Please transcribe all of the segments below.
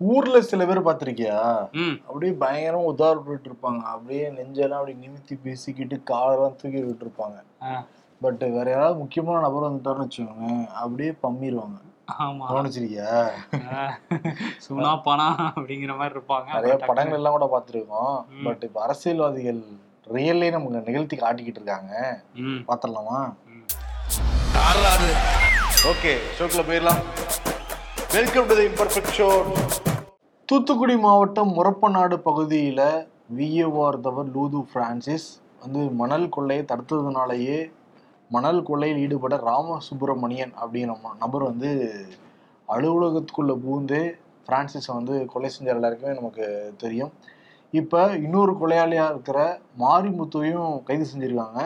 ஊர்ல சில பேர் பாத்திருக்கியா அப்படியே பயங்கரமா உதாரணப்பட்டு இருப்பாங்க. அப்படியே நெஞ்செல்லாம் அப்படி நிமித்தி பேசிக்கிட்டு காலெல்லாம் தூக்கி விட்டு இருப்பாங்க. பட் வேற யாராவது முக்கியமான நபர் வந்துட்டாருன்னு வச்சுக்கோங்க அப்படியே பம்மிடுவாங்க ஆமா. கவனிச்சிருக்கியா? சுனா பணா அப்படிங்கிற மாதிரி இருப்பாங்க. நிறைய படங்கள் எல்லாம் கூட பார்த்திருக்கோம். பட் இப்ப அரசியல்வாதிகள் ரியல்லே நமக்கு நிகழ்த்தி காட்டிக்கிட்டு இருக்காங்க பாத்திரலாமா. ஓகே ஷோக்குள்ள போயிடலாம். Welcome to the imperfect show Thoothukudi மாவட்டம் முரப்பநாடு பகுதியில் விஏஓ தவர் லூது பிரான்சிஸ் வந்து மணல் கொள்ளையை தடுத்ததுனாலேயே மணல் கொள்ளையில் ஈடுபட ராமசுப்ரமணியன் அப்படிங்கிற நபர் வந்து அலுவலகத்துக்குள்ளே பூந்து பிரான்சிஸை வந்து கொலை செஞ்ச எல்லாருக்குமே நமக்கு தெரியும். இப்போ இன்னொரு கொலையாளியாக இருக்கிற மாரிமுத்துவையும் கைது செஞ்சுருக்காங்க.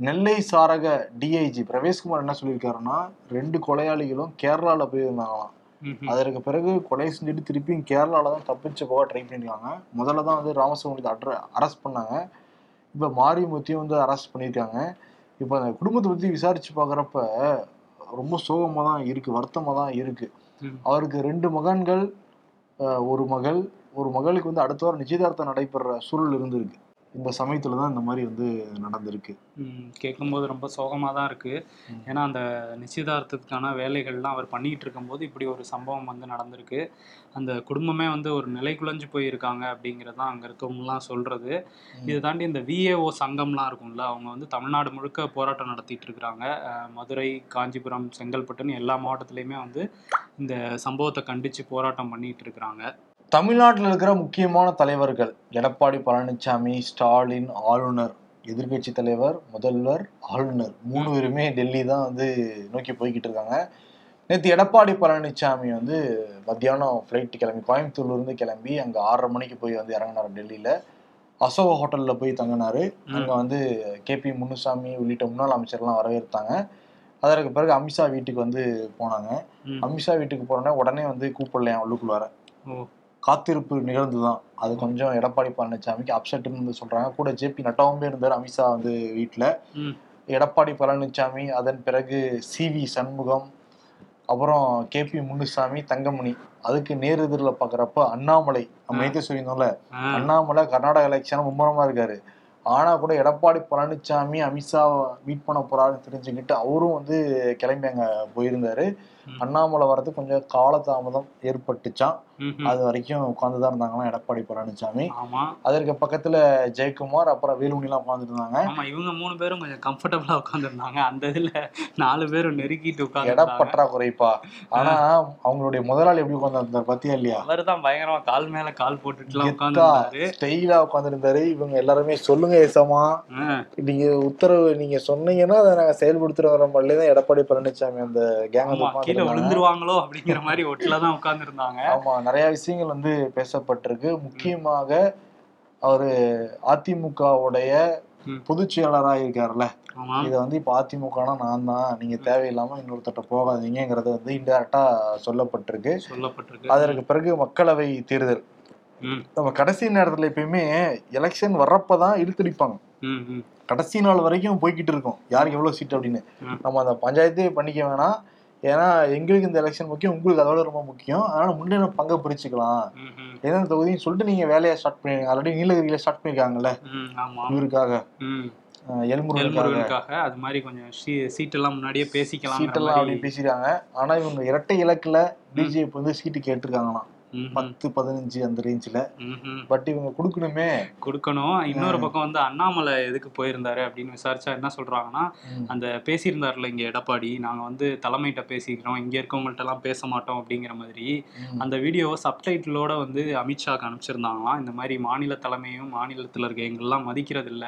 நெல்லை சாரக டிஐஜி பிரவேஷ்குமார் என்ன சொல்லியிருக்காருன்னா ரெண்டு கொலையாளிகளும் கேரளாவில் போயிருந்தாங்களாம். அதற்கு பிறகு கொலை செஞ்சுட்டு திருப்பியும் கேரளாவில் தான் தப்பிச்சு போக ட்ரை பண்ணியிருக்காங்க முதல்ல தான் வந்து ராமசுவரத்தை அட்ர அரெஸ்ட் பண்ணாங்க. இப்போ மாரிமுத்தியும் வந்து அரெஸ்ட் பண்ணியிருக்காங்க இப்போ அந்த குடும்பத்தை பற்றி விசாரிச்சு பார்க்குறப்ப ரொம்ப சோகமாக தான் இருக்குது வருத்தமாக தான் இருக்குது. அவருக்கு ரெண்டு மகன்கள் ஒரு மகள் ஒரு மகளுக்கு வந்து அடுத்த வாரம் நிச்சயதார்த்தம் நடைபெற சூழல் இருந்திருக்கு. இந்த சமயத்தில் தான் இந்த மாதிரி வந்து நடந்திருக்கு. ம், கேட்கும்போது ரொம்ப சோகமாக தான் இருக்கு. ம். ஏன்னா அந்த நிச்சயதார்த்தத்துக்கான வேலைகள்லாம் அவர் பண்ணிட்டு இருக்கும்போது இப்படி ஒரு சம்பவம் வந்து நடந்திருக்கு. அந்த குடும்பமே வந்து ஒரு நிலை குலைஞ்சு போயிருக்காங்க அப்படிங்கிறது தான் அங்கே இருக்கவங்கலாம் சொல்றது. இதை தாண்டி இந்த விஏஓ சங்கம்லாம் இருக்கும்ல அவங்க வந்து தமிழ்நாடு முழுக்க போராட்டம் நடத்திட்டு இருக்கிறாங்க. மதுரை காஞ்சிபுரம் செங்கல்பட்டுன்னு எல்லா மாவட்டத்துலேயுமே வந்து இந்த சம்பவத்தை கண்டித்து போராட்டம் பண்ணிட்டு இருக்கிறாங்க. தமிழ்நாட்டில் இருக்கிற முக்கியமான தலைவர்கள் எடப்பாடி பழனிசாமி ஸ்டாலின் ஆளுநர் எதிர்க்கட்சி தலைவர் முதல்வர் ஆளுநர் மூணு பேருமே டெல்லி தான் வந்து நோக்கி போய்கிட்டு இருக்காங்க. நேற்று எடப்பாடி பழனிசாமி வந்து மத்தியானம் ஃப்ளைட் கிளம்பி கோயம்புத்தூர்ல இருந்து கிளம்பி அங்கே ஆறரை மணிக்கு போய் வந்து இறங்கினார் டெல்லியில். அசோக ஹோட்டலில் போய் தங்கினாரு. அங்கே வந்து கேபி முனுசாமி உள்ளிட்ட முன்னாள் அமைச்சர்லாம் வரவேற்றாங்க. அதற்கு பிறகு அமித்ஷா வீட்டுக்கு வந்து போனாங்க. அமித்ஷா வீட்டுக்கு போனோடனே உடனே வந்து கூப்பிடலையாம் உள்ளுக்குள்ளார. காத்திருப்பு நிகழ்ந்துதான். அது கொஞ்சம் எடப்பாடி பழனிசாமிக்கு அப்செட்னு வந்து சொல்றாங்க. கூட ஜேபி நட்டாவுமே இருந்தார் அமித்ஷா வந்து வீட்டில் எடப்பாடி பழனிசாமி அதன் பிறகு சி வி சண்முகம் அப்புறம் கேபி முனுசாமி தங்கமணி. அதுக்கு நேர் எதிரில் பார்க்குறப்ப அண்ணாமலை நம்ம நேற்று சொல்லியிருந்தோம்ல. அண்ணாமலை கர்நாடகா எலெக்ஷன் மும்முரமா இருக்காரு. ஆனா கூட எடப்பாடி பழனிசாமி அமித்ஷா மீட் பண்ண போறாருன்னு தெரிஞ்சுக்கிட்டு அவரும் வந்து கிளம்பி அங்க போயிருந்தாரு. அண்ணாமலை வர்றதுக்கு கொஞ்சம் காலதாமதம் ஏற்பட்டுச்சான். அது வரைக்கும் உட்காந்துதான் இருந்தாங்களாம் எடப்பாடி பழனிசாமி அதற்கு பக்கத்துல ஜெயக்குமார் அப்புறம் வேலுமணிலாம் உட்காந்துட்டு இருந்தாங்க ஆமா இவங்க மூணு பேரும் கொஞ்சம் கம்ஃபர்டபுளா உட்காந்துருந்தாங்க அந்த இதுல நாலு பேரும் நெருக்கிட்டு இட உட்காந்து பற்றாக்குறைப்பா. ஆனா அவங்களுடைய முதலாளி எப்படி உட்காந்துருந்தார் பத்தியா இல்லையா? அவர் தான் பயங்கரமா கால் மேல கால் போட்டுட்டுலாம் கெத்தா உட்காந்துருந்தாரு ஸ்டைலா உட்காந்துருந்தாரு இவங்க எல்லாருமே சொல்லுங்க ஏசமா நீங்க உத்தரவு நீங்க சொன்னீங்கன்னா அதை நாங்க செயல்படுத்துற வர தான் எடப்பாடி பழனிசாமி அந்த கேங் ஆமா கீழே விழுந்துருவாங்களோ அப்படிங்கிற மாதிரி ஒட்டில தான் உட்காந்துருந்தாங்க ஆமா நிறைய விஷயங்கள் வந்து பேசப்பட்டிருக்கு. முக்கியமாக அவரு அதிமுகவுடைய. பொதுச் செயலாளராக இருக்காருல்ல. இதை வந்து இப்போ அதிமுகனா நான் தான். நீங்க தேவையில்லாம இன்னொருத்தட்ட போகாதீங்கிறது வந்து இன்டெரக்டா சொல்லப்பட்டிருக்கு. சொல்லப்பட்டிருக்கு. அதற்கு பிறகு மக்களவை தேர்தல். நம்ம கடைசி நேரத்துல எப்பயுமே எலெக்ஷன் வர்றப்பதான் இழுத்தடிப்பாங்க. கடைசி நாள் வரைக்கும் போய்கிட்டு இருக்கோம். யாருக்கு எவ்வளவு சீட் அப்படின்னு. நம்ம அந்த பஞ்சாயத்தே பண்ணிக்க வேணாம். ஏன்னா எங்களுக்கு இந்த எலெக்ஷன் முக்கியம் உங்களுக்கு அதோட ரொம்ப முக்கியம். அதனால முன்னே நம்ம பங்கை பிரிச்சுக்கலாம். எந்தெந்த தொகுதின்னு சொல்லிட்டு நீங்க வேலையை ஸ்டார்ட் பண்ணிருங்க ஆல்ரெடி நீலகிரியில ஸ்டார்ட் பண்ணிருக்காங்கல்ல? இவருக்காக. எல்முருகனுக்காக அது மாதிரி கொஞ்சம் சீட் எல்லாம் முன்னாடியே பேசிக்கலாம் சீட்டெல்லாம் அப்படி பேசிருக்காங்க. ஆனா இவங்க இரட்டை இலக்குல பிஜேபி வந்து சீட்டு கேட்டிருக்காங்களாம். பத்து பதினஞ்சு அந்த ரேஞ்சில் பட் இவங்க கொடுக்கணுமே. கொடுக்கணும். இன்னொரு பக்கம் வந்து அண்ணாமலை எதுக்கு போயிருந்தாரு அப்படின்னு விசாரிச்சா என்ன சொல்றாங்கன்னா. அந்த பேசியிருந்தாருல இங்க எடப்பாடி நாங்க வந்து தலைமையிட்ட பேசிக்கிறோம். இங்க இருக்கவங்கள்ட்ட எல்லாம் பேச மாட்டோம் அப்படிங்கிற மாதிரி. அந்த வீடியோவை சப்டைட்டிலோட வந்து அமித்ஷாக்கு அனுப்பிச்சிருந்தாங்களாம். இந்த மாதிரி மாநில தலைமையும் மாநிலத்தில் இருக்க எங்கெல்லாம் மதிக்கிறது இல்ல.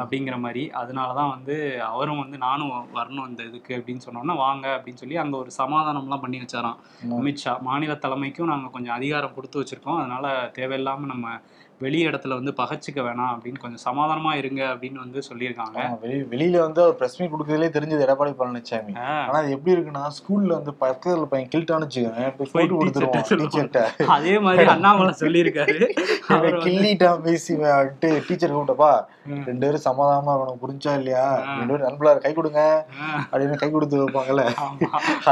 அப்படிங்கிற மாதிரி. அதனால தான் வந்து அவரும் வந்து நானும் வரணும் இந்த இதுக்கு அப்படின்னு சொன்னோன்னா வாங்க அப்படின்னு சொல்லி அங்கே ஒரு சமாதானம்லாம் பண்ணி வச்சாராம். அமித்ஷா மாநில தலைமைக்கும் நாங்கள் கொஞ்சம் அதிகாரம் கொடுத்து வச்சிருக்கோம். அதனால தேவையில்லாமல் நம்ம வெளி இடத்துல வந்து பகச்சிக்க வேணாம் அப்படின்னு கொஞ்சம் சமாதானமா இருங்க அப்படின்னு வந்து சொல்லியிருக்காங்க. வெளியில வந்து அவர் பிரஸ் மீட் கொடுக்கறதுலே தெரிஞ்சது எடப்பாடி பழனிசாமி ஆனா அது எப்படி இருக்குன்னா ஸ்கூல்ல வந்து பக்கத்துல பையன் கில்ட்டான்னு வச்சுக்கோங்க அதே மாதிரி அண்ணாமலை சொல்லியிருக்காரு. கிள்ளிட்டான் பேசி வந்துட்டு டீச்சர் கூப்பிட்டப்பா. ரெண்டு பேரும் சமாதானமா இருக்கணும் புரிஞ்சா இல்லையா. ரெண்டு பேரும் நண்பலா கை கொடுங்க. அப்படின்னு கை கொடுத்து வைப்பாங்கல்ல.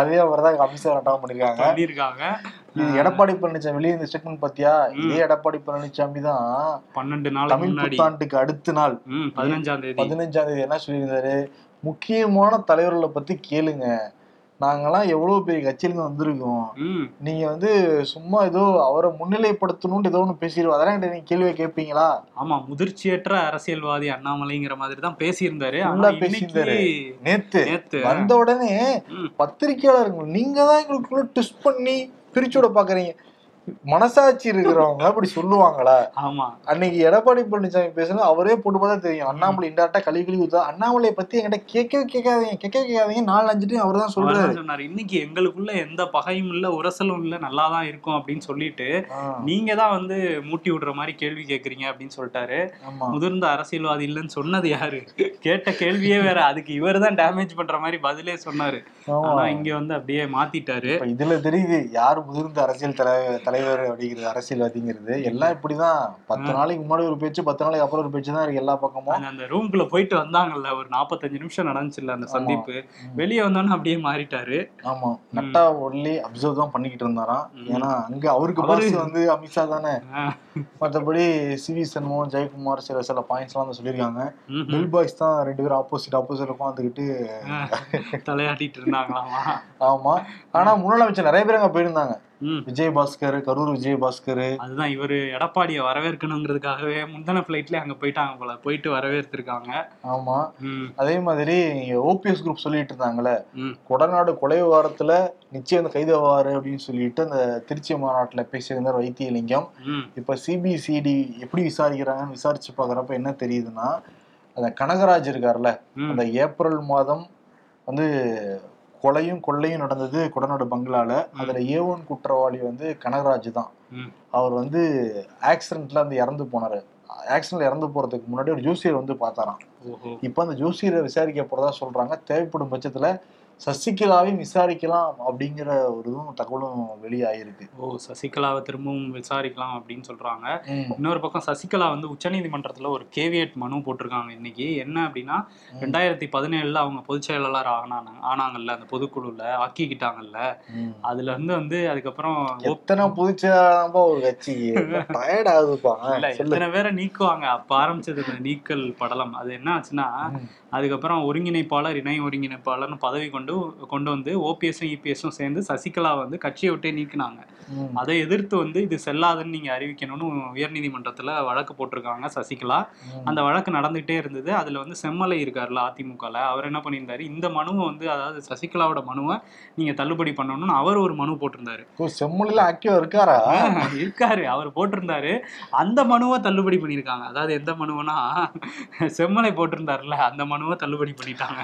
அதே மாதிரி தான் அமித்ஷா நட்டாம பண்ணிருக்காங்க. பண்ணியிருக்காங்க. இது எடப்பாடி பழனிசாமி வெளியே இந்த ஸ்டேட்மெண்ட் பாத்தியா? இதே எடப்பாடி பழனிசாமி தான் பன்னெண்டு நாளைக்கு தமிழ் புத்தாண்டுக்கு அடுத்த நாள். பதினஞ்சாம் தேதி. பதினஞ்சாம் தேதி என்ன சொல்லியிருந்தாரு? முக்கியமான தலைவர்களை பத்தி கேளுங்க. நாங்கெல்லாம் எவ்வளவு பெரிய கட்சியில வந்திருக்கோம். நீங்க வந்து சும்மா ஏதோ அவரை முன்னிலைப்படுத்தணும்னு ஏதோ ஒண்ணு பேசிடுவோம் அதெல்லாம் நீங்க கேள்வியை கேட்பீங்களா ஆமா முதிர்ச்சியற்ற அரசியல்வாதி அண்ணாமலைங்கிற மாதிரி தான் பேசியிருந்தாரு. பேசியிருந்தாரு. நேத்து. நேத்து வந்த உடனே ம். பத்திரிக்கையாளர்கள் நீங்க தான் எங்களுக்குள்ள டெஸ்ட் பண்ணி பிரிச்சு விட பாக்குறீங்க. மனசாட்சி இருக்கிறவங்க அப்படி சொல்லுவாங்களா? ஆமா. அன்னைக்கு எடப்பாடி பழனிசாமி பேசணும் அவரே போட்டு பார்த்தா தெரியும். அண்ணாமலை இன்டெரக்டா கழுவி கழுவி ஊத்தா. அண்ணாமலையை பத்தி என்கிட்ட கேட்கவே கேட்காதீங்க கேட்கவே கேட்காதீங்க. நாலு அஞ்சு டைம் அவர் தான் சொல்றாரு. சொன்னாரு இன்னைக்கு எங்களுக்குள்ள எந்த பகையும் இல்ல உரசலும் இல்ல நல்லா தான் இருக்கும் அப்படின்னு சொல்லிட்டு நீங்க தான் வந்து மூட்டி விடுற மாதிரி கேள்வி கேக்குறீங்க அப்படின்னு சொல்லிட்டாரு. முதிர்ந்த அரசியல்வாதி இல்லைன்னு சொன்னது யாரு? கேட்ட கேள்வியே வேற. அதுக்கு இவர் தான் டேமேஜ் பண்ற மாதிரி பதிலே சொன்னாரு. ஆனா இங்க வந்து அப்படியே மாத்திட்டாரு. இதுல தெரியுது யார் முதிர்ந்த அரசியல் தலைவர்? தலைவர் அப்படிங்கிறது அரசியல்வாதிங்கிறது எல்லாம் இப்படிதான். பத்து நாளைக்கு முன்னாடி ஒரு பேச்சு பத்து நாளைக்கு அப்புறம் ஒரு பேச்சு தான் இருக்கு எல்லா பக்கமும். அந்த- ரூம்குள்ள போயிட்டு வந்தாங்கல்ல ஒரு நாற்பத்தஞ்சு நிமிஷம் நடந்துச்சுல்ல அந்த சந்திப்பு. வெளியே வந்தோன்னு அப்படியே மாறிட்டாரு. ஆமா. நட்டா ஒன்லி அப்சர்வ் தான் பண்ணிக்கிட்டு இருந்தாராம். ஏன்னா அங்க அவருக்கு அவரு- பாஸ் வந்து அமித்ஷா தானே. மற்றபடி சிவி சண்முகம் ஜெயக்குமார் சில சில பாயிண்ட்ஸ் எல்லாம் சொல்லியிருக்காங்க. பில் பாய்ஸ் தான் ரெண்டு பேரும் ஆப்போசிட் ஆப்போசிட் உட்காந்துக்கிட்டு தலையாட்டிட்டு இருந்தாங்களாமா? ஆமா. ஆனா முன்னாள் அமைச்சர் நிறைய பேர் அங்க போயிருந்தாங்க. ம். விஜய் பாஸ்கர் கரூர் விஜய் பாஸ்கர் அதுதான் இவரு எடப்பாடியை வரவேற்கணுங்கிறதுக்காகவே முந்தின ஃபிளைட்ல அங்க போயிட்டாங்க போல. போயிட்டு வரவேற்றிருக்காங்க ஆமா. அதே மாதிரி ஓபிஎஸ் குரூப் சொல்லிட்டு இருந்தாங்கல்ல கொடநாடு கொலை விவகாரத்துல நிச்சயம் வந்து கைது ஆவாரு அப்படின்னு சொல்லிட்டு அந்த திருச்சி மாநாட்டுல பேசியிருந்தார் வைத்தியலிங்கம் இப்ப சிபிசிடி எப்படி விசாரிக்கிறாங்கன்னு விசாரிச்சு பாக்குறப்ப என்ன தெரியுதுன்னா அந்த கனகராஜ் இருக்கார்ல அந்த ஏப்ரல் மாதம் வந்து கொலையும் கொள்ளையும் நடந்தது கொடநாடு பங்களால. அதுல ஏ ஒன் குற்றவாளி வந்து கனகராஜ் தான். அவர் வந்து ஆக்சிடென்ட்ல வந்து இறந்து போனாரு. ஆக்சிடென்ட்ல இறந்து போறதுக்கு முன்னாடி ஒரு ஜோசியர் வந்து பார்த்தாராம். இப்போ அந்த ஜோசியரை விசாரிக்க போறதா சொல்றாங்க. தேவைப்படும் பட்சத்துல சசிகலாவையும் விசாரிக்கலாம் அப்படிங்கிற ஒரு இதுவும் தகவலும் வெளியாயிருக்கு ஓ சசிகலாவை திரும்பவும் விசாரிக்கலாம் அப்படின்னு சொல்றாங்க. இன்னொரு பக்கம் சசிகலா வந்து உச்சநீதிமன்றத்துல ஒரு கேவியட் மனு போட்டிருக்காங்க இன்னைக்கு. என்ன அப்படின்னா ரெண்டாயிரத்தி பதினேழுல அவங்க பொதுச் செயலாளர் ஆனாங்க ஆனாங்கல்ல அந்த பொதுக்குழுல ஆக்கிக்கிட்டாங்கல்ல. அதுல இருந்து வந்து அதுக்கப்புறம் எத்தனை ஒரு ஆகுதுப்பா. இல்ல சொல்லு. எத்தனை பேரை நீக்குவாங்க? அப்ப ஆரம்பிச்சது இந்த நீக்கல் படலம். அது என்ன ஆச்சுன்னா. அதுக்கப்புறம் ஒருங்கிணைப்பாளர் இணை ஒருங்கிணைப்பாளர்னு பதவி கொண்டு கொண்டு வந்து ஓபிஎஸும் இபிஎஸும் சேர்ந்து சசிகலா வந்து கட்சியை விட்டே நீக்குனாங்க. அதை எதிர்த்து வந்து இது செல்லாதுன்னு நீங்க அறிவிக்கணும்னு உயர்நீதிமன்றத்துல வழக்கு போட்டிருக்காங்க சசிகலா. அந்த வழக்கு நடந்துகிட்டே இருந்தது. அதுல வந்து செம்மலை இருக்கார்ல அதிமுகல. அவர் என்ன பண்ணியிருந்தாரு? இந்த மனுவை வந்து அதாவது சசிகலாவோட மனுவை நீங்க தள்ளுபடி பண்ணணும்னு அவர் ஒரு மனு போட்டிருந்தாரு. ஓ, செம்மொழில ஆக்டிவா இருக்காரா? இருக்காரு. அவர் போட்டிருந்தாரு. அந்த மனுவை தள்ளுபடி பண்ணியிருக்காங்க. அதாவது எந்த மனுவனா செம்மலை போட்டிருந்தாருல அந்த மனுவை தள்ளுபடி பண்ணிட்டாங்க.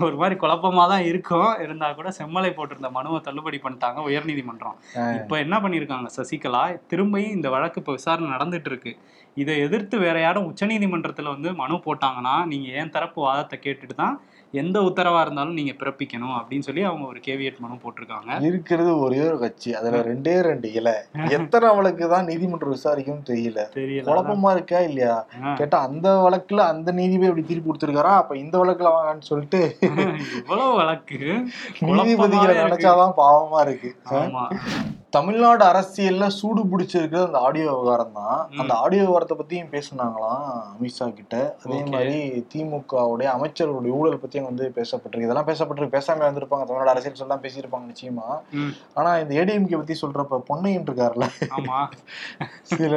ஒரு மாதிரி குழப்பமா தான் இருக்கும். இருந்தா கூட செம்மலை போட்டிருந்த மனுவை தள்ளுபடி பண்ணிட்டாங்க உயர்நீதிமன்றம். இப்போ என்ன பண்ணியிருக்காங்க சசிகலா திரும்பியும் இந்த வழக்கு இப்போ விசாரணை நடந்துட்டு இருக்கு இதை எதிர்த்து வேற யாரும் உச்சநீதிமன்றத்துல வந்து மனு போட்டாங்கன்னா நீங்க ஏன் தரப்பு வாதத்தை கேட்டுட்டு தான் எந்த உத்தரவா இருந்தாலும் நீங்க பிறப்பிக்கணும் அப்படின்னு சொல்லி அவங்க ஒரு கேவியட் மனு போட்டிருக்காங்க. இருக்கிறது ஒரே ஒரு கட்சி. அதுல ரெண்டே ரெண்டு இலை. எத்தனை வழக்கு தான் நீதிமன்றம் விசாரிக்கும்னு தெரியல. தெரியல. குழப்பமா இருக்கா இல்லையா. கேட்டா அந்த வழக்குல அந்த நீதிபதி அப்படி தீர்ப்பு கொடுத்திருக்காரா? அப்ப இந்த வழக்குல வாங்கன்னு சொல்லிட்டு இவ்வளவு வழக்கு. நீதிபதிகளை. நினைச்சாதான் பாவமா இருக்கு. ஆமா. தமிழ்நாடு அரசியல்ல சூடு பிடிச்சிருக்கிறது அந்த ஆடியோ விவகாரம் தான் அந்த ஆடியோ விவகாரத்தை பத்தியும் பேசுனாங்களாம் அமித்ஷா கிட்ட? அதே. மாதிரி திமுகவுடைய அமைச்சர்களுடைய ஊழல் பத்தியும் வந்து பேசப்பட்டிருக்கு. இதெல்லாம் பேசப்பட்டிருக்கு. பேசாம வந்திருப்பாங்க தமிழ்நாடு அரசியல் சொல்லலாம் பேசியிருப்பாங்க நிச்சயமா. ஆனா இந்த ஏடிஎம்கே பத்தி சொல்றப்ப பொன்னையன் இருக்காருல்ல. ஆமா. சில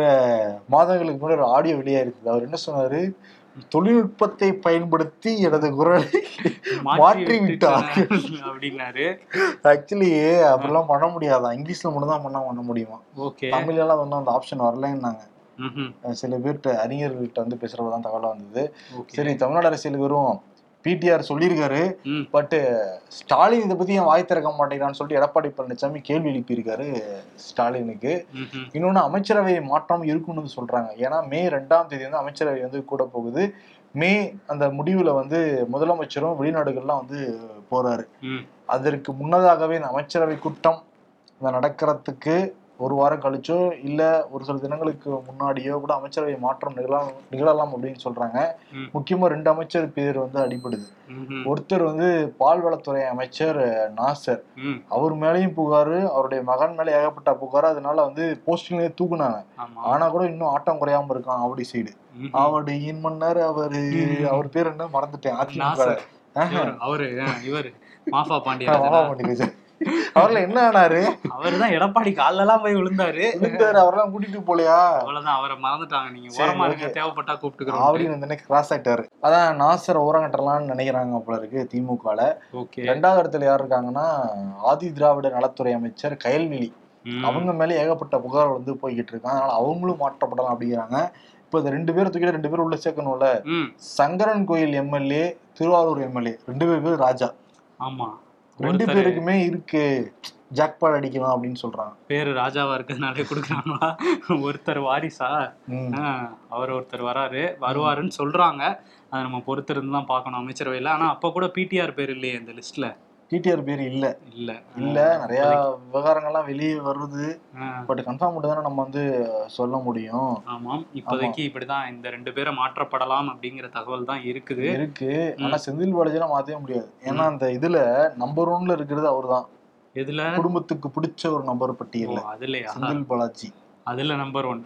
மாதங்களுக்கு முன்னாடி ஒரு ஆடியோ வெளியாயிருக்குது அவர் என்ன சொன்னாரு? தொழில்நுட்பத்தை பயன்படுத்தி எனது குரலை மாற்றி விட்டார் அப்படின்னாரு. ஆக்சுவலி அப்படிலாம் பண்ண முடியாதான் இங்கிலீஷ்ல மட்டும் தான் பண்ண பண்ண முடியுமா? ஓகே. தமிழ்ல எல்லாம் ஒன்றும் அந்த ஆப்ஷன் வரலன்னாங்க. சில பேர்கிட்ட அறிஞர்கள்ட்ட வந்து பேசுறப்ப தான் தகவலா வந்தது. சரி தமிழ்நாடு அரசியலுக்கு வரும் பிடிஆர் சொல்லியிருக்காரு. ம். பட் ஸ்டாலின் இதை பத்தி ஏன் வாய் திறக்க மாட்டேங்கிறான்னு சொல்லிட்டு எடப்பாடி பழனிசாமி கேள்வி எழுப்பியிருக்காரு ஸ்டாலினுக்கு. இன்னொன்னு அமைச்சரவை மாற்றம் இருக்குன்னு சொல்றாங்க. ஏன்னா மே ரெண்டாம் தேதி வந்து அமைச்சரவை வந்து கூட போகுது. மே அந்த முடிவுல வந்து முதலமைச்சரும் வெளிநாடுகள்லாம் வந்து போறாரு. அதற்கு முன்னதாகவே இந்த அமைச்சரவை கூட்டம் நடக்கிறதுக்கு ஒரு வாரம் கழிச்சோ இல்ல ஒரு சில தினங்களுக்கு முன்னாடியோ கூட அமைச்சரவை மாற்றம் நிகழலாம் நிகழலாம் அப்படின்னு சொல்றாங்க. முக்கியமா ரெண்டு அமைச்சர் பேர் வந்து அடிபடுது. ஒருத்தர் வந்து பால்வளத்துறை அமைச்சர் நாசர். அவர் மேலேயும் புகாரு அவருடைய மகன் மேல ஏகப்பட்ட புகார் அதனால வந்து போஸ்டிங்லயே தூக்குனாங்க. ஆனா கூட இன்னும் ஆட்டம் குறையாம இருக்கான் அவடி சைடு. ம்ஹும். அவடியின் மன்னர் அவரு. அவர் பேர் என்ன? மறந்துட்டேன். அதிமுக. இவரு, அவரு இவரு. மாஃபா பாண்டியராஜன். அவர்ல என்ன ஆனாரு? அவர் தான் எடப்பாடி கால்ல எல்லாம் போய் விழுந்தாரு. விழுந்தாரு அவரெல்லாம் கூட்டிட்டு போலையா? அவ்வளவுதான் அவரை மறந்துட்டாங்க. நீங்க ஓரமா okay. தேவைப்பட்டா கூப்பிட்டுக்கிறோம். அப்படின்னு வந்து கிராஸ் ஆக்டாரு அதான் நாசர் ஓரங்கட்டலாம்னு நினைக்கிறாங்க போல இருக்கு திமுகல. ஓகே. ரெண்டாவது இடத்துல யார் இருக்காங்கன்னா ஆதி திராவிட நலத்துறை அமைச்சர் கயல்விழி அவங்க மேல ஏகப்பட்ட புகார் வந்து போய்கிட்டு இருக்காங்க அதனால அவங்களும் மாற்றப்படலாம் அப்படிங்கிறாங்க. இப்போ இந்த ரெண்டு பேர் தூக்கிட்டு ரெண்டு பேரும் உள்ள சேர்க்கணும்ல. சங்கரன் கோயில் எம்எல்ஏ திருவாரூர் எம்எல்ஏ ரெண்டு பேர் பேர் ராஜா. ஆமா. ரெண்டு பேருக்குமே இருக்கு. ஜாக்பாட் அடிக்கலாம் அப்படின்னு சொல்றாங்க. பேரு ராஜாவா இருக்கிறதுனாலே கொடுக்குறாங்களா? ஒருத்தர் வாரிசா? அவர் ஒருத்தர் வராரு. வருவாருன்னு சொல்றாங்க. அதை நம்ம பொறுத்திருந்து தான் பார்க்கணும் அமைச்சரவையில. ஆனா அப்ப கூட பிடிஆர் பேர் இல்லையே இந்த லிஸ்ட்ல டிடிஆர் பேர் இல்ல. இல்ல. இல்ல நிறைய விவகாரங்கள்லாம் வெளியே வருது. பட் கன்ஃபார்ம் மட்டும் தானே நம்ம வந்து சொல்ல முடியும். ஆமாம். இப்போதைக்கு இப்படிதான் இந்த ரெண்டு பேரை மாற்றப்படலாம் அப்படிங்கிற தகவல் தான் இருக்குது. இருக்கு. ஆனா செந்தில் பாலாஜிலாம் மாத்தவே முடியாது. ஏன்னா அந்த இதுல நம்பர் ஒன்ல இருக்கிறது அவர்தான். எதுல? குடும்பத்துக்கு பிடிச்ச ஒரு நம்பர் ஓ, பட்டியல்ல அதுலயா? செந்தில் பாலாஜி. அதுல நம்பர் ஒன்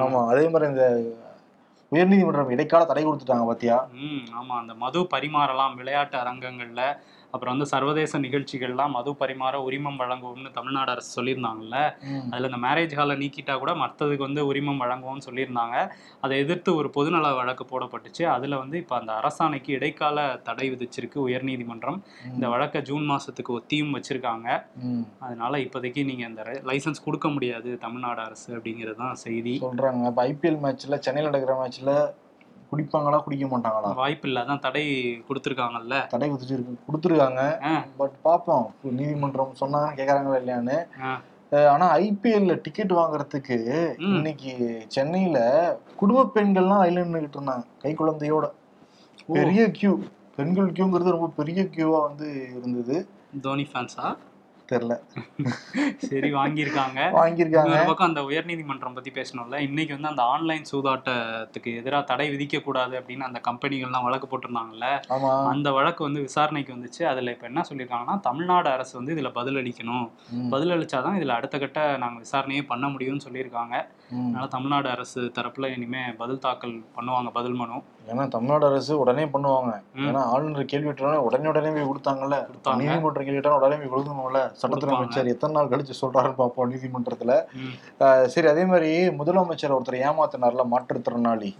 ஆமா அதே மாதிரி இந்த உயர்நீதிமன்றம் இடைக்கால தடை கொடுத்துட்டாங்க பாத்தியா? ஆமா. அந்த மது பரிமாறலாம் விளையாட்டு அரங்கங்கள்ல அப்புறம் வந்து சர்வதேச நிகழ்ச்சிகள்லாம் மது பரிமாற உரிமம் வழங்குவோம்னு தமிழ்நாடு அரசு சொல்லியிருந்தாங்கல்ல. அதுல இந்த மேரேஜ் ஹாலை நீக்கிட்டா கூட மற்றதுக்கு வந்து உரிமம் வழங்குவோம்னு சொல்லியிருந்தாங்க. அதை எதிர்த்து ஒரு பொதுநல வழக்கு போடப்பட்டுச்சு. அதுல வந்து இப்ப அந்த அரசாணைக்கு இடைக்கால தடை விதிச்சிருக்கு உயர்நீதிமன்றம். இந்த வழக்கை ஜூன் மாசத்துக்கு ஒத்தியும் வச்சிருக்காங்க. அதனால இப்போதைக்கு நீங்க அந்த லைசன்ஸ் கொடுக்க முடியாது தமிழ்நாடு அரசு அப்படிங்கிறது தான் செய்தி. சொல்றாங்க. இப்ப ஐபிஎல் மேட்ச்ல சென்னையில் நடக்கிற மேட்ச்ல குடிப்பாங்களா குடிக்க மாட்டாங்களா? வாய்ப்பு இல்லை அதான் தடை கொடுத்துருக்காங்கல்ல? தடை விதிச்சிருக்கு கொடுத்துருக்காங்க. பட் பார்ப்போம் நீதிமன்றம் சொன்னாங்க கேக்குறாங்களா இல்லையான்னு. ஆனா ஐபிஎல்ல டிக்கெட் வாங்குறதுக்கு. இன்னைக்கு சென்னையில குடும்ப பெண்கள்லாம் லைன்ல நின்றுகிட்டு இருந்தாங்க கை குழந்தையோட. பெரிய கியூ பெண்கள் கியூங்கிறது ரொம்ப பெரிய கியூவா வந்து இருந்தது. தோனி ஃபேன்ஸா தெரியல சரி வாங்கியிருக்காங்க. வாங்கியிருக்காங்க. இன்னொரு பக்கம் அந்த உயர்நீதிமன்றம் பத்தி பேசணும்ல இன்னைக்கு வந்து அந்த ஆன்லைன் சூதாட்டத்துக்கு எதிராக தடை விதிக்க கூடாது அப்படின்னு அந்த கம்பெனிகள்லாம் வழக்கு போட்டிருந்தாங்கல்ல அந்த வழக்கு வந்து விசாரணைக்கு வந்துச்சு. அதுல இப்ப என்ன சொல்லியிருக்காங்கன்னா தமிழ்நாடு அரசு வந்து இதுல பதிலளிக்கணும். பதிலளிச்சாதான் இதுல அடுத்த கட்ட நாங்க விசாரணையே பண்ண முடியும்னு சொல்லியிருக்காங்க. அதனால தமிழ்நாடு அரசு தரப்புல இனிமே பதில் தாக்கல் பண்ணுவாங்க பதில் மனு. ஏன்னா தமிழ்நாடு அரசு உடனே பண்ணுவாங்க. ஏன்னா ஆளுநர் கேள்வி உடனே உடனே போய் கொடுத்தாங்கல்ல. கொடுத்தாங்க. நீதிமன்றம் கேள்வி கேட்டாலும் உடனே போய் கொடுக்கணும்ல. சட்டத்துறை. அமைச்சர் எத்தனை நாள் கழிச்சு சொல்றாருன்னு பார்ப்போம் நீதிமன்றத்துல. சரி அதே மாதிரி முதலமைச்சர் ஒருத்தர் ஏமாத்தினார்ல மாற்றுத்திறனாளி.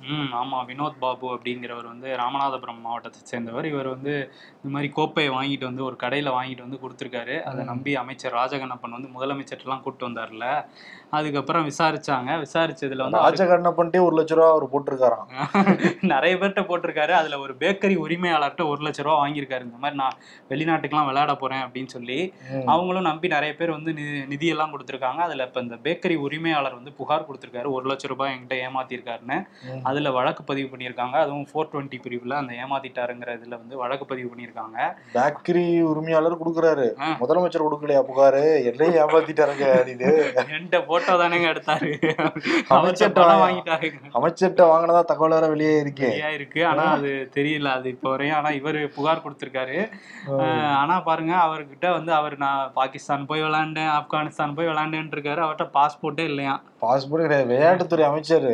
ஆமா வினோத் பாபு அப்படிங்கிறவர் வந்து ராமநாதபுரம் மாவட்டத்தை சேர்ந்தவர். இவர் வந்து இந்த மாதிரி கோப்பையை வாங்கிட்டு வந்து ஒரு கடையில வாங்கிட்டு வந்து கொடுத்துருக்காரு. அதை. நம்பி அமைச்சர் ராஜகண்ணப்பன் வந்து முதலமைச்சர்லாம் கூப்பிட்டு வந்தார்ல. அதுக்கப்புறம் விசாரிச்சாங்க. விசாரிச்சதுல வந்து ராஜகண்ண பண்ணிட்டே ஒரு லட்ச ரூபா அவர் போட்டிருக்காராம். நிறைய பேர்கிட்ட போட்டிருக்காரு. அதுல ஒரு பேக்கரி உரிமையாளர்கிட்ட ஒரு லட்ச ரூபா வாங்கியிருக்காரு. இந்த மாதிரி நான் வெளிநாட்டுக்கெல்லாம் விளையாட போறேன் அப்படின்னு சொல்லி. அவங்களும் நம்பி நிறைய பேர் வந்து நிதியெல்லாம் கொடுத்துருக்காங்க. அதுல இப்ப இந்த பேக்கரி உரிமையாளர் வந்து புகார் கொடுத்துருக்காரு. ஒரு லட்ச ரூபாய் என்கிட்ட ஏமாத்திருக்காருன்னு. அதுல வழக்கு பதிவு பண்ணியிருக்காங்க. அதுவும் ஃபோர் டுவெண்ட்டி பிரிவுல அந்த ஏமாத்திட்டாருங்கிற இதுல வந்து வழக்கு பதிவு பண்ணியிருக்காங்க. பேக்கரி உரிமையாளர் கொடுக்குறாரு. முதலமைச்சர் கொடுக்கலையா புகாரு? என்னையும் ஏமாத்திட்டாருங்க. என்கிட்ட போட்டோ தானேங்க எடுத்தாரு. அவர்கிட்ட அமைச்சர்ட்ட பணம் வா- வாங்கிட்டாருங்க அமைச்சர்கிட்ட வாங்கினதா தகவல் வேற வெளியே இருக்கே. சரியா இருக்கு. ஆனா அது தெரியல. அது இப்போ வரையும் ஆனா இவரு புகார் கொடுத்திருக்காரு. ஆனா பாருங்க அவர்கிட்ட வந்து அவர் நான் பாகிஸ்தான் போய் விளையாண்டேன் ஆப்கானிஸ்தான் போய் விளையாண்டேன்னு இருக்காரு. அவர்கிட்ட பாஸ்போர்ட்டே இல்லையா பாஸ்போர்ட் கிடையாது. விளையாட்டுத்துறை அமைச்சர்.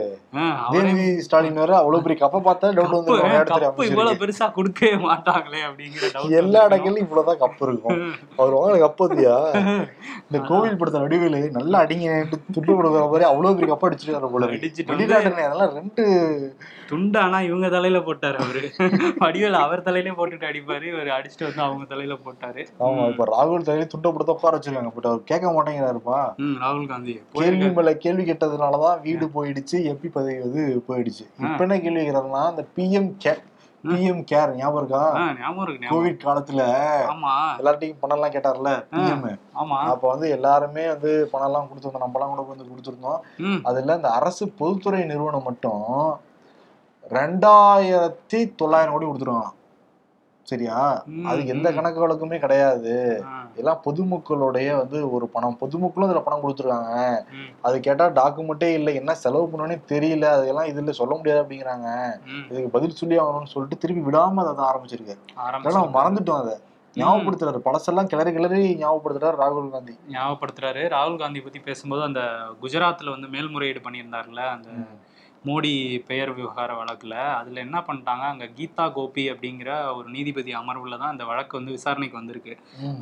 உதயநிதி ஸ்டாலின் வேற அவ்வளவு பெரிய கப்பை பார்த்தா டவுட் வந்து விளையாட்டுத்துறை கப்பு இவ்வளவு அமைச்சர் பெருசா கொடுக்கவே மாட்டாங்களே அப்படிங்கிற எல்லா இடங்கள்லயும் இவ்வளவுதான் கப்பு இருக்கும். அவர் வாங்கின கப்பு அதியா இந்த கோவில் படுத்த நடுவில் நல்லா அடிங்க துண்டு கொடுக்குற மாதிரி அவ்வளவு பெரிய கப்பு அடிச்சிருக்காரு போல வெளிநாட்டுல அதெல்லாம் ரெண்டு துண்டு ஆனா இவங்க தலையில போட்டாரு அவரு. வடிவேல் அவர் தலையிலே போட்டுட்டு அடிப்பாரு. இவர் அடிச்சுட்டு வந்து அவங்க தலையில போட்டாரு. ஆமா இப்ப ராகுல் தலையில துண்டை கொடுத்தா உட்கார வச்சிருக்காங்க. பட் அவர் கேட்க மாட்டேங்கிறாருப்பா. ம் ராகுல் காந்தி. கேள்வி. மேல கேள்வி கேட்டதுனாலதான் வீடு போயிடுச்சு. எம்பி பதவி வந்து போயிடுச்சு. இப்ப என்ன கேள்வி கேக்குறாருன்னா அந்த பிஎம் கேர் பிஎம் கேர் ஞாபகம் இருக்கா? ஆ, ஞாபகம் இருக்கு கோவிட் காலத்துல ஆமா. எல்லார்ட்டையும் பணம் எல்லாம் கேட்டார்ல பிஎம் ஆமா. அப்ப வந்து எல்லாருமே வந்து பணம் எல்லாம் கொடுத்துருந்தோம் நம்ம எல்லாம் கூட வந்து கொடுத்துருந்தோம். அதுல இந்த அரசு பொதுத்துறை நிறுவனம் மட்டும் ரெண்டாயிரத்தி தொள்ளாயிரம் கோடி கொடுத்துருவாங்க சரியா? அது எந்த. கணக்கு வழக்குமே கிடையாது. எல்லாம் பொதுமக்களுடைய வந்து ஒரு பணம் பொதுமக்களும் அதுல பணம் கொடுத்துருக்காங்க. அது கேட்டா டாக்குமெண்டே இல்லை. என்ன செலவு பண்ணனே தெரியல. அதெல்லாம் இதுல சொல்ல முடியாது அப்படிங்கிறாங்க. இதுக்கு பதில் சொல்லி ஆகணும்னு சொல்லிட்டு திருப்பி விடாம அதை ஆரம்பிச்சிருக்காரு. மறந்துட்டோம் அதை. ஞாபகப்படுத்துறாரு. பழசெல்லாம் கிளறி கிளறி ஞாபகப்படுத்துறாரு ராகுல் காந்தி. ஞாபகப்படுத்துறாரு. ராகுல் காந்தி பத்தி பேசும்போது அந்த குஜராத்ல வந்து மேல்முறையீடு பண்ணியிருந்தாருல அந்த மோடி பெயர் விவகார வழக்குல அதுல என்ன பண்ணிட்டாங்க? அங்க கீதா கோபி அப்படிங்கிற ஒரு நீதிபதி அமர்வுல தான் அந்த வழக்கு வந்து விசாரணைக்கு வந்திருக்கு.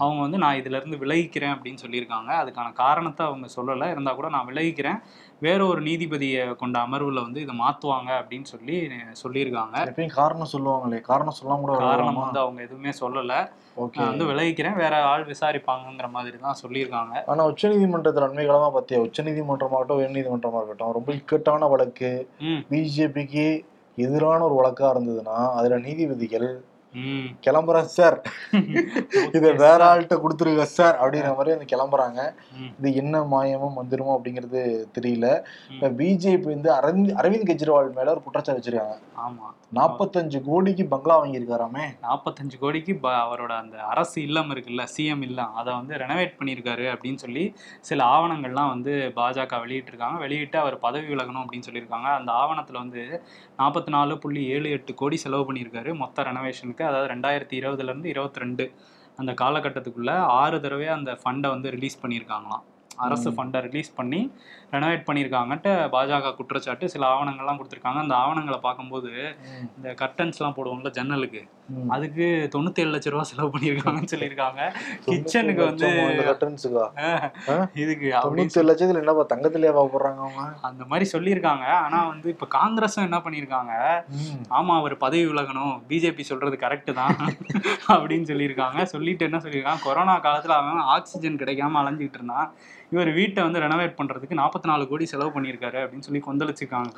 அவங்க வந்து நான் இதுல இருந்து விலகிக்கிறேன் அப்படின்னு சொல்லியிருக்காங்க. அதுக்கான காரணத்தை அவங்க சொல்லலை. இருந்தா கூட நான் விலகிக்கிறேன். வேற ஒரு நீதிபதியை கொண்ட அமர்வுல வந்து இதை மாத்துவாங்க அப்படின்னு சொல்லி சொல்லியிருக்காங்க. எப்பயும் காரணம் சொல்லுவாங்களே. காரணம் சொல்லாம கூட காரணம் வந்து அவங்க எதுவுமே சொல்லல. வந்து விலகிக்கிறேன். வேற ஆள் விசாரிப்பாங்கங்கிற மாதிரி தான் சொல்லியிருக்காங்க. ஆனா உச்சநீதிமன்றத்துல அண்மை காலமா பாத்தியா? உச்சநீதிமன்றமாகட்டும் உயர்நீதிமன்றமா இருக்கட்டும் ரொம்ப இக்கட்டான வழக்கு. பிஜேபிக்கு எதிரான ஒரு வழக்கா இருந்ததுன்னா அதுல நீதிபதிகள் கிளம்புறேன் சார். இதை வேற ஆள்கிட்ட கொடுத்துருங்க சார் அப்படிங்கிற மாதிரி வந்து கிளம்புறாங்க. இது என்ன மாயமோ மந்திரமோ அப்படிங்கிறது தெரியல. பிஜேபி வந்து அரவிந்த் அரவிந்த் கெஜ்ரிவால் மேல ஒரு குற்றச்சாட்டு வச்சிருக்காங்க. ஆமா. நாற்பத்தஞ்சு கோடிக்கு பங்களா வாங்கியிருக்காராமே. நாற்பத்தஞ்சு கோடிக்கு அவரோட அந்த அரசு இல்லம் இருக்குல்ல சிஎம் இல்லம் அதை வந்து ரெனோவேட் பண்ணியிருக்காரு அப்படின்னு சொல்லி சில ஆவணங்கள்லாம் வந்து பாஜக வெளியிட்டிருக்காங்க. வெளியிட்டு அவர் பதவி விலகணும் அப்படின்னு சொல்லியிருக்காங்க. அந்த ஆவணத்தில் வந்து நாற்பத்தி நாலு புள்ளி ஏழு எட்டு கோடி செலவு பண்ணியிருக்காரு. மொத்த ரெனோவேஷனுக்கு அதாவது ரெண்டாயிரத்தி இருபதுலேருந்து இருபத்தி ரெண்டு அந்த காலகட்டத்துக்குள்ள ஆறு தடவை அந்த ஃபண்டை வந்து ரிலீஸ் பண்ணியிருக்காங்களாம். அரசு. ஃபண்டை ரிலீஸ் பண்ணி ரெனோவேட் பண்ணியிருக்காங்கன்ட்டு பாஜக குற்றச்சாட்டு சில ஆவணங்கள்லாம் கொடுத்துருக்காங்க. அந்த ஆவணங்களை பார்க்கும்போது இந்த கர்டன்ஸ்லாம் போடுவோம்ல ஜன்னலுக்கு. அதுக்கு தொண்ணூத்தி ஏழு லட்ச ரூபா செலவு பண்ணியிருக்காங்கன்னு சொல்லியிருக்காங்க. கிச்சனுக்கு வந்து இதுக்கு தொண்ணூத்தி ஏழு லட்சத்துல என்னப்பா தங்கத்திலேயே போடுறாங்க அவங்க? அந்த மாதிரி சொல்லியிருக்காங்க. ஆனா வந்து இப்ப காங்கிரஸும் என்ன பண்ணியிருக்காங்க. ஆமா அவர் பதவி விலகணும் பிஜேபி சொல்றது கரெக்ட் தான் அப்படின்னு சொல்லியிருக்காங்க. சொல்லிட்டு என்ன சொல்லியிருக்காங்க? கொரோனா காலத்துல அவன் ஆக்சிஜன் கிடைக்காம அலைஞ்சிட்டு இருந்தான். இவர் வீட்டை வந்து ரெனோவேட் பண்றதுக்கு நாற்பத்தி நாலு கோடி செலவு பண்ணியிருக்காரு அப்படின்னு சொல்லி கொந்தளிச்சிருக்காங்க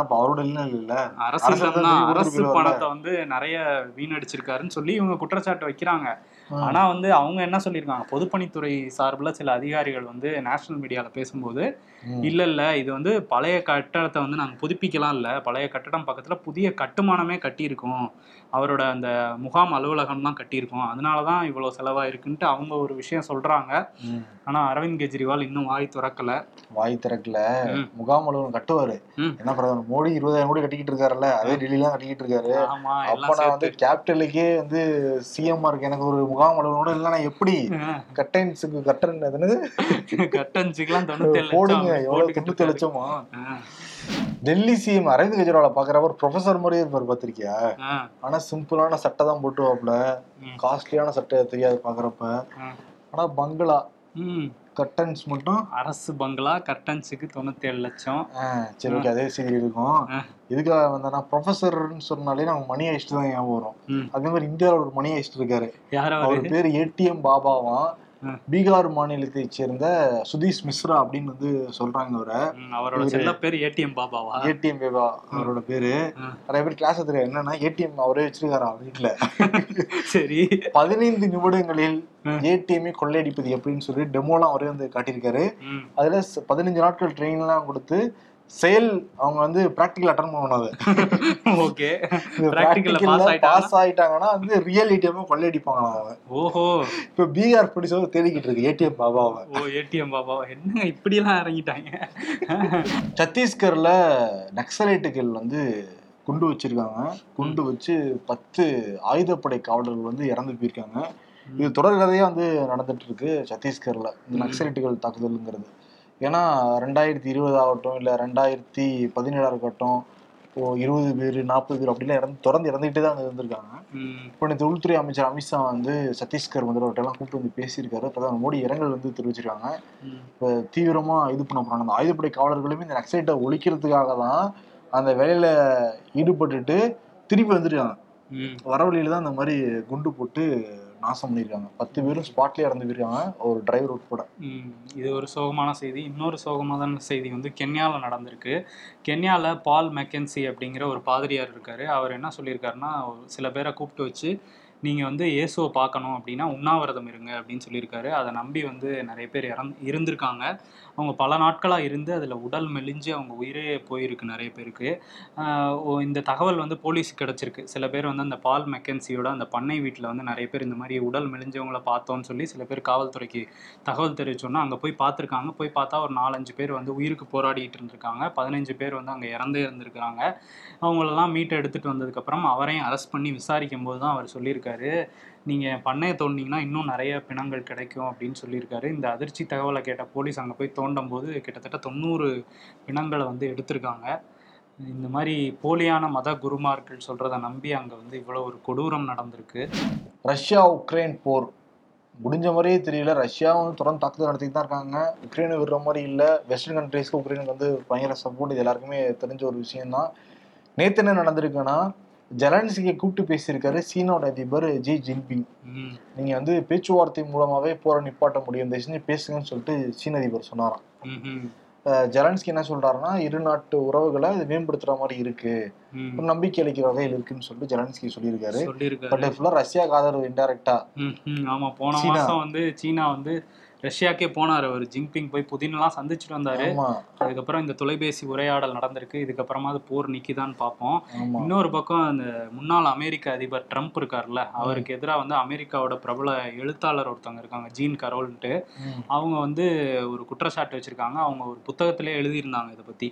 அப்ப அவரோட இல்ல. அரசியல் அரசு தான் அரசு பணத்தை வந்து நிறைய வீணடிச்சிருக்காருன்னு சொல்லி இவங்க குற்றச்சாட்டு வைக்கிறாங்க. ஆனா வந்து அவங்க என்ன சொல்லியிருக்காங்க பொதுப்பணித்துறை சார்புல சில அதிகாரிகள் வந்து நேஷனல் மீடியால பேசும்போது. இல்ல இல்ல இது வந்து பழைய கட்டடத்தை வந்து நாங்க புதுப்பிக்கலாம் இல்ல பழைய கட்டடம் பக்கத்துல புதிய கட்டுமானமே கட்டியிருக்கோம். அவரோட அந்த முகாம் அலுவலகம் தான் கட்டியிருக்கோம். அதனாலதான் இவ்வளவு செலவாயிருக்குன்ட்டு அவங்க ஒரு விஷயம் சொல்றாங்க. ம். ஆனா அரவிந்த் கெஜ்ரிவால் இன்னும் வாய் திறக்கல. வாய் திறக்கல. முகாம் அலுவலகம் கட்டுவாரு. என்ன பிரதமர் மோடி இருபதாயிரம் கோடி கட்டிக்கிட்டு இருக்காருல்ல அதே டெல்லிலாம் கட்டிக்கிட்டு இருக்காரு. ஆமா அப்ப நான் வந்து கேபிட்டலுக்கே வந்து சிஎம் இருக்கு எனக்கு ஒரு முகாம் அலுவலகம் கூட இல்லைன்னா எப்படி கட்டன்ஸுக்கு கட்டன் போடுங்க போட்டுக்கிட்டு தொண்ணூத்தி. லட்சமா டெல்லி சிஎம் அரவிந்த் கெஜ்ரிவால பாக்குறப்ப ஒரு ப்ரொஃபசர் மாதிரியே இருப்பாரு பாத்திருக்கியா ஆனா சிம்பிளான சட்டை தான் போட்டுவாப்ல காஸ்ட்லியான சட்டை தெரியாது பாக்குறப்ப. ஆனா பங்களா. ம். கட்டன்ஸ் மட்டும். அரசு பங்களா கர்டன்ஸுக்கு தொண்ணூத்தி ஏழு லட்சம் சரி ஓகே அதே செய்தி இருக்கும். இதுக்காக வந்தா ப்ரொஃபசர்னு சொன்னாலே நமக்கு மணி ஐஸ்ட் தான் ஞாபகம் வரும். அதே மாதிரி இந்தியாவில் ஒரு மணி ஐஸ்ட் இருக்காரு. அவர்? பேர் ஏடிஎம் பாபாவாம். ஆ. பீகார் மாநிலத்தை சேர்ந்த சுதீஷ் மிஸ்ரா அப்படின்னு வந்து சொல்றாங்க அவரை. அவரோட செல்ல பேர் ஏடிஎம் பாபாவா? ஏடிஎம் பாபா அவரோட பேரு. நிறைய பேர் கிளாஸ் தெரியும் என்னன்னா ஏடிஎம் அவரே வச்சிருக்காராம் வீட்டுல சரி. பதினைந்து நிமிடங்களில். ஏடிஎம்ஐ கொள்ளையடிப்பது எப்படின்னு சொல்லி டெமோலாம் அவரே வந்து காட்டியிருக்காரு. அதுல பதினஞ்சு நாட்கள் ட்ரெயின் எல்லாம் கொடுத்து செயல் அவங்க வந்து பிராக்டிகல் அட்டன் பண்ணணும் அது. ஓகே. பிராக்டிகல்ல பாஸ் ஆயிட்டாங்க பாஸ் ஆயிட்டாங்கன்னா? வந்து ரியல் ஏடிஎம் கொள்ளையடிப்பாங்க அவங்க. ஓஹோ. இப்ப பீகார் போலீஸ் தேடிக்கிட்டு இருக்கு ஏடிஎம் பாபாவை. ஓ ஏடிஎம் பாபா என்னங்க இப்படி எல்லாம் இறங்கிட்டாங்க? சத்தீஸ்கர்ல நக்சலைட்டுகள் வந்து குண்டு வச்சிருக்காங்க. குண்டு வச்சு பத்து ஆயுதப்படை காவலர்கள் வந்து இறந்து போயிருக்காங்க. இது தொடர் கதையா வந்து நடந்துட்டு இருக்கு சத்தீஸ்கர்ல இந்த. நக்சலைட்டுகள் தாக்குதலுங்கிறது. ஏன்னா ரெண்டாயிரத்தி இருபது ஆகட்டும் இல்ல ரெண்டாயிரத்தி பதினேழா இருக்கட்டும் இப்போ இருபது பேர் நாற்பது பேர் அப்படிலாம் இறந்து தொடர்ந்து இறந்துகிட்டே தான் இருந்திருக்காங்க. இப்போ நேற்று உள்துறை அமைச்சர் அமித்ஷா வந்து சத்தீஸ்கர் முதல்வர்கிட்ட எல்லாம் கூப்பிட்டு வந்து பேசியிருக்காரு. பிரதமர் மோடி இரங்கல் வந்து தெரிவிச்சிருக்காங்க. இப்போ தீவிரமா இது பண்ண போறாங்க. அந்த ஆயுதப்படை காவலர்களுமே இந்த நக்சலைட்டை ஒழிக்கிறதுக்காக தான் அந்த வேலையில ஈடுபட்டுட்டு திருப்பி வந்துருக்காங்க. வர வழியில தான் இந்த மாதிரி குண்டு போட்டு நாசம் பண்ணியிருக்காங்க பத்து பேரும் ஸ்பாட்லேயே இறந்து போயிருக்காங்க. ஒரு டிரைவர் உட்பட இது ஒரு சோகமான செய்தி. இன்னொரு சோகமான செய்தி வந்து கென்யாவில் நடந்திருக்கு. கென்யாவில் பால் மெக்கன்சி அப்படிங்கிற ஒரு பாதிரியார் இருக்காரு. அவர் என்ன சொல்லியிருக்காருன்னா சில பேரை கூப்பிட்டு வச்சு நீங்கள் வந்து இயேசுவை பார்க்கணும் அப்படின்னா உண்ணாவிரதம் இருங்க அப்படின்னு சொல்லியிருக்காரு. அதை நம்பி வந்து நிறைய பேர் இறந் இருந்திருக்காங்க. அவங்க பல நாட்களாக இருந்து அதில் உடல் மெலிஞ்சு அவங்க உயிரே போயிருக்கு நிறைய பேருக்கு. ஓ- இந்த தகவல் வந்து போலீஸுக்கு கிடச்சிருக்கு. சில பேர் வந்து அந்த பால் மெக்கன்சியோட அந்த பண்ணை வீட்டில் வந்து நிறைய பேர் இந்த மாதிரி உடல் மெலிஞ்சவங்கள பார்த்தோம்னு சொல்லி சில பேர் காவல்துறைக்கு தகவல் தெரிவிச்சோன்னா அங்கே போய் பார்த்துருக்காங்க. போய் பார்த்தா ஒரு நாலஞ்சு பேர் வந்து உயிருக்கு போராடிட்டு இருந்திருக்காங்க. பதினஞ்சு பேர் வந்து அங்கே இறந்தே இருந்திருக்கிறாங்க. அவங்களெல்லாம் மீட்டை எடுத்துகிட்டு வந்ததுக்கப்புறம் அவரையும் அரெஸ்ட் பண்ணி விசாரிக்கும் போது தான் அவர் சொல்லியிருக்காரு. நீங்கள் பண்ணையை தோண்டிங்கன்னா இன்னும் நிறைய பிணங்கள் கிடைக்கும் அப்படின்னு சொல்லியிருக்காரு. இந்த அதிர்ச்சி தகவலை கேட்ட போலீஸ் அங்கே போய் தோண்டும் போது கிட்டத்தட்ட தொண்ணூறு பிணங்களை வந்து எடுத்திருக்காங்க. இந்த மாதிரி போலியான மத குருமார்கள் சொல்கிறத நம்பி அங்கே வந்து இவ்வளோ ஒரு கொடூரம் நடந்திருக்கு. ரஷ்யா உக்ரைன் போர். முடிஞ்ச மாதிரியே தெரியல. ரஷ்யாவும் தொடர்ந்து தாக்குதல் நடத்திட்டு தான் இருக்காங்க. உக்ரைனை விடுற மாதிரி இல்லை. வெஸ்டர்ன் கண்ட்ரீஸ்க்கு உக்ரைனுக்கு வந்து பயங்கர சப்போர்ட் இது எல்லாருக்குமே தெரிஞ்ச ஒரு விஷயம்தான். நேற்று என்ன நடந்திருக்குன்னா ஜெலன்ஸ்கியை கூப்பிட்டு பேசியிருக்காரு. சீனாவோட அதிபர் ஜி ஜின்பிங். நீங்க வந்து பேச்சுவார்த்தை மூலமாவே போரை நிப்பாட்ட முடியும். தயவு பேசுங்கன்னு சொல்லிட்டு சீன அதிபர் சொன்னாராம். ஜெலன்ஸ்கி என்ன சொல்றாருன்னா இரு நாட்டு உறவுகளை மேம்படுத்துற மாதிரி இருக்கு. ஒரு நம்பிக்கை அளிக்கிற வகையில் இருக்குன்னு சொல்லிட்டு ஜெலன்ஸ்கி சொல்லியிருக்காரு. பட் ஃபுல்லா ரஷ்யாக்கு ஆதரவு இன்டெரக்டா ஆமா போன. மாசம் வந்து சீனா வந்து ரஷ்யாக்கே போனாரு அவர் ஜின்பிங் போய் புதினெல்லாம் சந்திச்சுட்டு வந்தாரு. அதுக்கப்புறம் இந்த தொலைபேசி உரையாடல் நடந்திருக்கு. இதுக்கப்புறமா அது போர் நிக்கிதான்னு பார்ப்போம். இன்னொரு பக்கம் அந்த முன்னாள் அமெரிக்க அதிபர் ட்ரம்ப் இருக்கார்ல அவருக்கு எதிராக வந்து அமெரிக்காவோட பிரபல எழுத்தாளர் ஒருத்தவங்க இருக்காங்க ஜீன் கரோல்ன்ட்டு. அவங்க வந்து ஒரு குற்றச்சாட்டு வச்சிருக்காங்க. அவங்க ஒரு புத்தகத்திலே எழுதியிருந்தாங்க இதை பத்தி.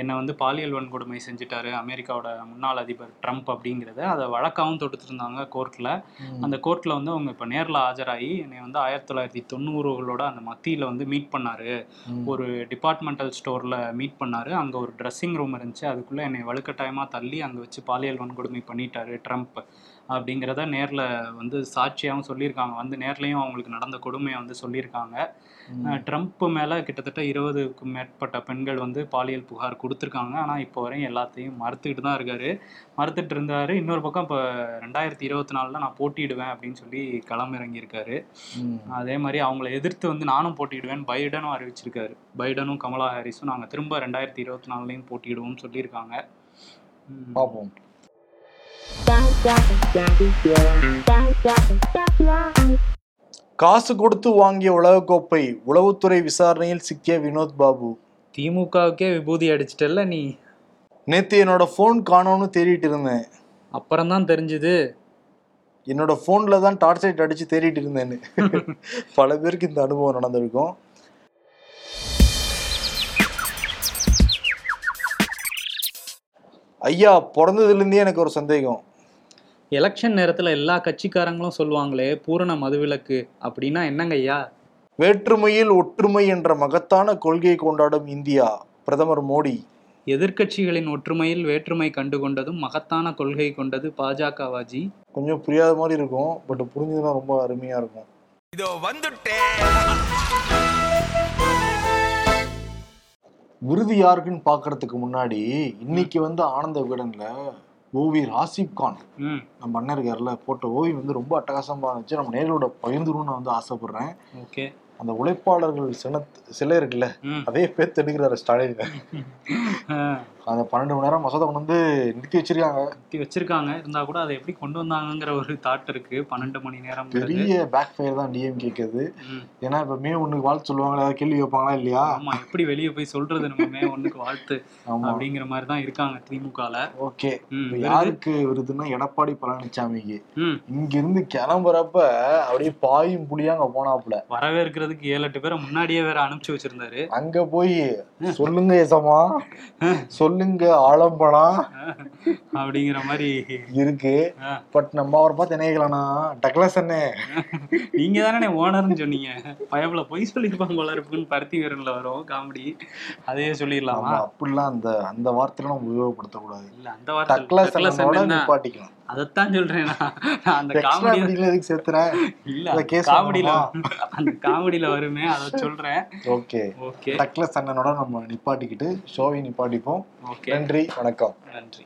என்னை வந்து பாலியல் வன்கொடுமை செஞ்சுட்டாரு அமெரிக்காவோட முன்னாள் அதிபர் ட்ரம்ப் அப்படிங்கிறத. அதை வழக்காகவும் தொடுத்திருந்தாங்க கோர்ட்ல. அந்த கோர்ட்ல வந்து அவங்க இப்போ நேர்ல ஆஜராகி என்னை வந்து ஆயிரத்தி தொள்ளாயிரத்தி தொண்ணூறுகளோட அந்த மத்தியில வந்து மீட் பண்ணாரு. ஒரு டிபார்ட்மெண்டல் ஸ்டோர்ல மீட் பண்ணாரு. அங்க ஒரு ட்ரெஸ்ஸிங் ரூம் இருந்துச்சு. அதுக்குள்ள என்னை வலுக்கட்டாயமா தள்ளி அங்க வச்சு பாலியல் வன்கொடுமை பண்ணிட்டாரு ட்ரம்ப் அப்படிங்கிறத நேர்ல வந்து சாட்சியாகவும் சொல்லியிருக்காங்க. வந்து நேர்லயும் அவங்களுக்கு நடந்த கொடுமையை வந்து சொல்லியிருக்காங்க. ட்ரம்ப் மேல கிட்டத்தட்ட இருபதுக்கும் மேற்பட்ட பெண்கள் வந்து பாலியல் புகார் கொடுத்துருக்காங்க. ஆனா இப்போ வரையும் எல்லாத்தையும் மறுத்துக்கிட்டு தான் இருக்காரு. மறுத்துட்டு இருந்தாரு. இன்னொரு பக்கம் இப்போ ரெண்டாயிரத்தி இருபத்தி நாலுல நான் போட்டியிடுவேன் அப்படின்னு சொல்லி களமிறங்கியிருக்காரு. அதே மாதிரி அவங்கள எதிர்த்து வந்து நானும் போட்டியிடுவேன். பைடனும் அறிவிச்சிருக்காரு. பைடனும் கமலா ஹாரிஸும் நாங்கள் திரும்ப ரெண்டாயிரத்தி இருபத்தி நாலுலையும் போட்டியிடுவோம்னு சொல்லியிருக்காங்க. பார்ப்போம். காசு கொடுத்து வாங்கிய உலகக்கோப்பை உளவுத்துறை விசாரணையில் சிக்கிய வினோத் பாபு. திமுகவுக்கே விபூதி அடிச்சிட்டல்ல நீ? நேத்து என்னோட ஃபோன் காணோம்னு தேடிட்டு இருந்தேன். அப்புறம் தான் தெரிஞ்சுது. என்னோட ஃபோன்ல தான் டார்ச் லைட் அடிச்சு தேடிட்டு இருந்தேன்னு. பல பேருக்கு இந்த அனுபவம் நடந்திருக்கும். ஐயா பிறந்ததுலேருந்தே எனக்கு ஒரு சந்தேகம். எலெக்ஷன் நேரத்தில் எல்லா கட்சிக்காரங்களும் சொல்லுவாங்களே பூரண மதுவிலக்கு அப்படின்னா என்னங்க ஐயா? வேற்றுமையில் ஒற்றுமை என்ற மகத்தான கொள்கையை கொண்டாடும் இந்தியா பிரதமர் மோடி. எதிர்க்கட்சிகளின் ஒற்றுமையில் வேற்றுமை கண்டுகொண்டதும் மகத்தான கொள்கை கொண்டது பாஜகவாஜி கொஞ்சம் புரியாத மாதிரி இருக்கும் பட் புரிஞ்சதுன்னா ரொம்ப அருமையா இருக்கும். இதோ வந்துட்டேன் விருது யாருக்குன்னு பார்க்கறதுக்கு முன்னாடி இன்னைக்கு வந்து ஆனந்த விகடன்ல ஓவி ராசிப் கான். நம்ம அண்ணன் இருக்காருல்ல போட்ட ஓவியம் வந்து ரொம்ப அட்டகாசமா இருந்துச்சு. நம்ம நேர்களோட பகிர்ந்துருன்னு நான் வந்து ஆசைப்படுறேன். ஓகே. அந்த உழைப்பாளர்கள் சின சிலை இருக்குல்ல அதே பேர் எடுக்கிறாரு ஸ்டாலின். அந்த பன்னெண்டு மணி நேரம் மசோதா கொண்டு வந்து நிறுத்தி வச்சிருக்காங்க. கத்தி வச்சிருக்காங்க. இருந்தா கூட அதை எப்படி கொண்டு வந்தாங்கங்கிற ஒரு தாட் இருக்கு. பன்னெண்டு மணி நேரம் பெரிய பேக் ஃபயர் தான் டிஎம் கேட்குது ஏன்னா இப்ப மே ஒண்ணுக்கு வாழ்த்து சொல்லுவாங்களா? ஏதாவது கேள்வி வைப்பாங்களா இல்லையா? ஆமா எப்படி வெளியே போய் சொல்றது நம்ம மே ஒண்ணுக்கு வாழ்த்து அப்படிங்கிற மாதிரி தான் இருக்காங்க திமுகல. ஓகே? யாருக்கு விருதுன்னா எடப்பாடி பழனிசாமிக்கு இங்க இருந்து கிளம்புறப்ப அப்படியே பாயும் புளியா அங்க போனாப்புல. வரவேற்கிறதுக்கு ஏழு எட்டு பேரை முன்னாடியே வேற அனுப்பிச்சு வச்சிருந்தாரு. அங்க போய் சொல்லுங்க எசமா சொல்லுங்க ஆலம்பனா? அப்படிங்கிற மாதிரி. இருக்கு. பட் நம்ம அவரை பார்த்து நினைக்கலாம்னா டக்ளஸ் அண்ணே. நீங்க தானே ஓனர்னு சொன்னீங்க. பயப்புல பொய் சொல்லியிருப்பாங்க போல இருக்குன்னு பருத்தி வீரன்ல வரும் காமெடி. அதையே சொல்லிடலாமா? அப்படிலாம் அந்த அந்த வார்த்தையில நம்ம உபயோகப்படுத்தக்கூடாது. இல்ல அந்த வார்த்தை டக்ளஸ். நிப்பாட்டிக்கலாம் அதைத்தான் சொல்றேன் நான். அந்த காமெடி அப்படிங்களா எதுக்கு சேர்த்துற இல்ல காமெடியில? அந்த காமெடியில வருமே அதை சொல்றேன். ஓகே. ஓகே. டக்ளஸ் அண்ணனோட நம்ம நிப்பாட்டிக்கிட்டு ஷோவை நிப்பாட்டிப்போம். நன்றி வணக்கம். நன்றி.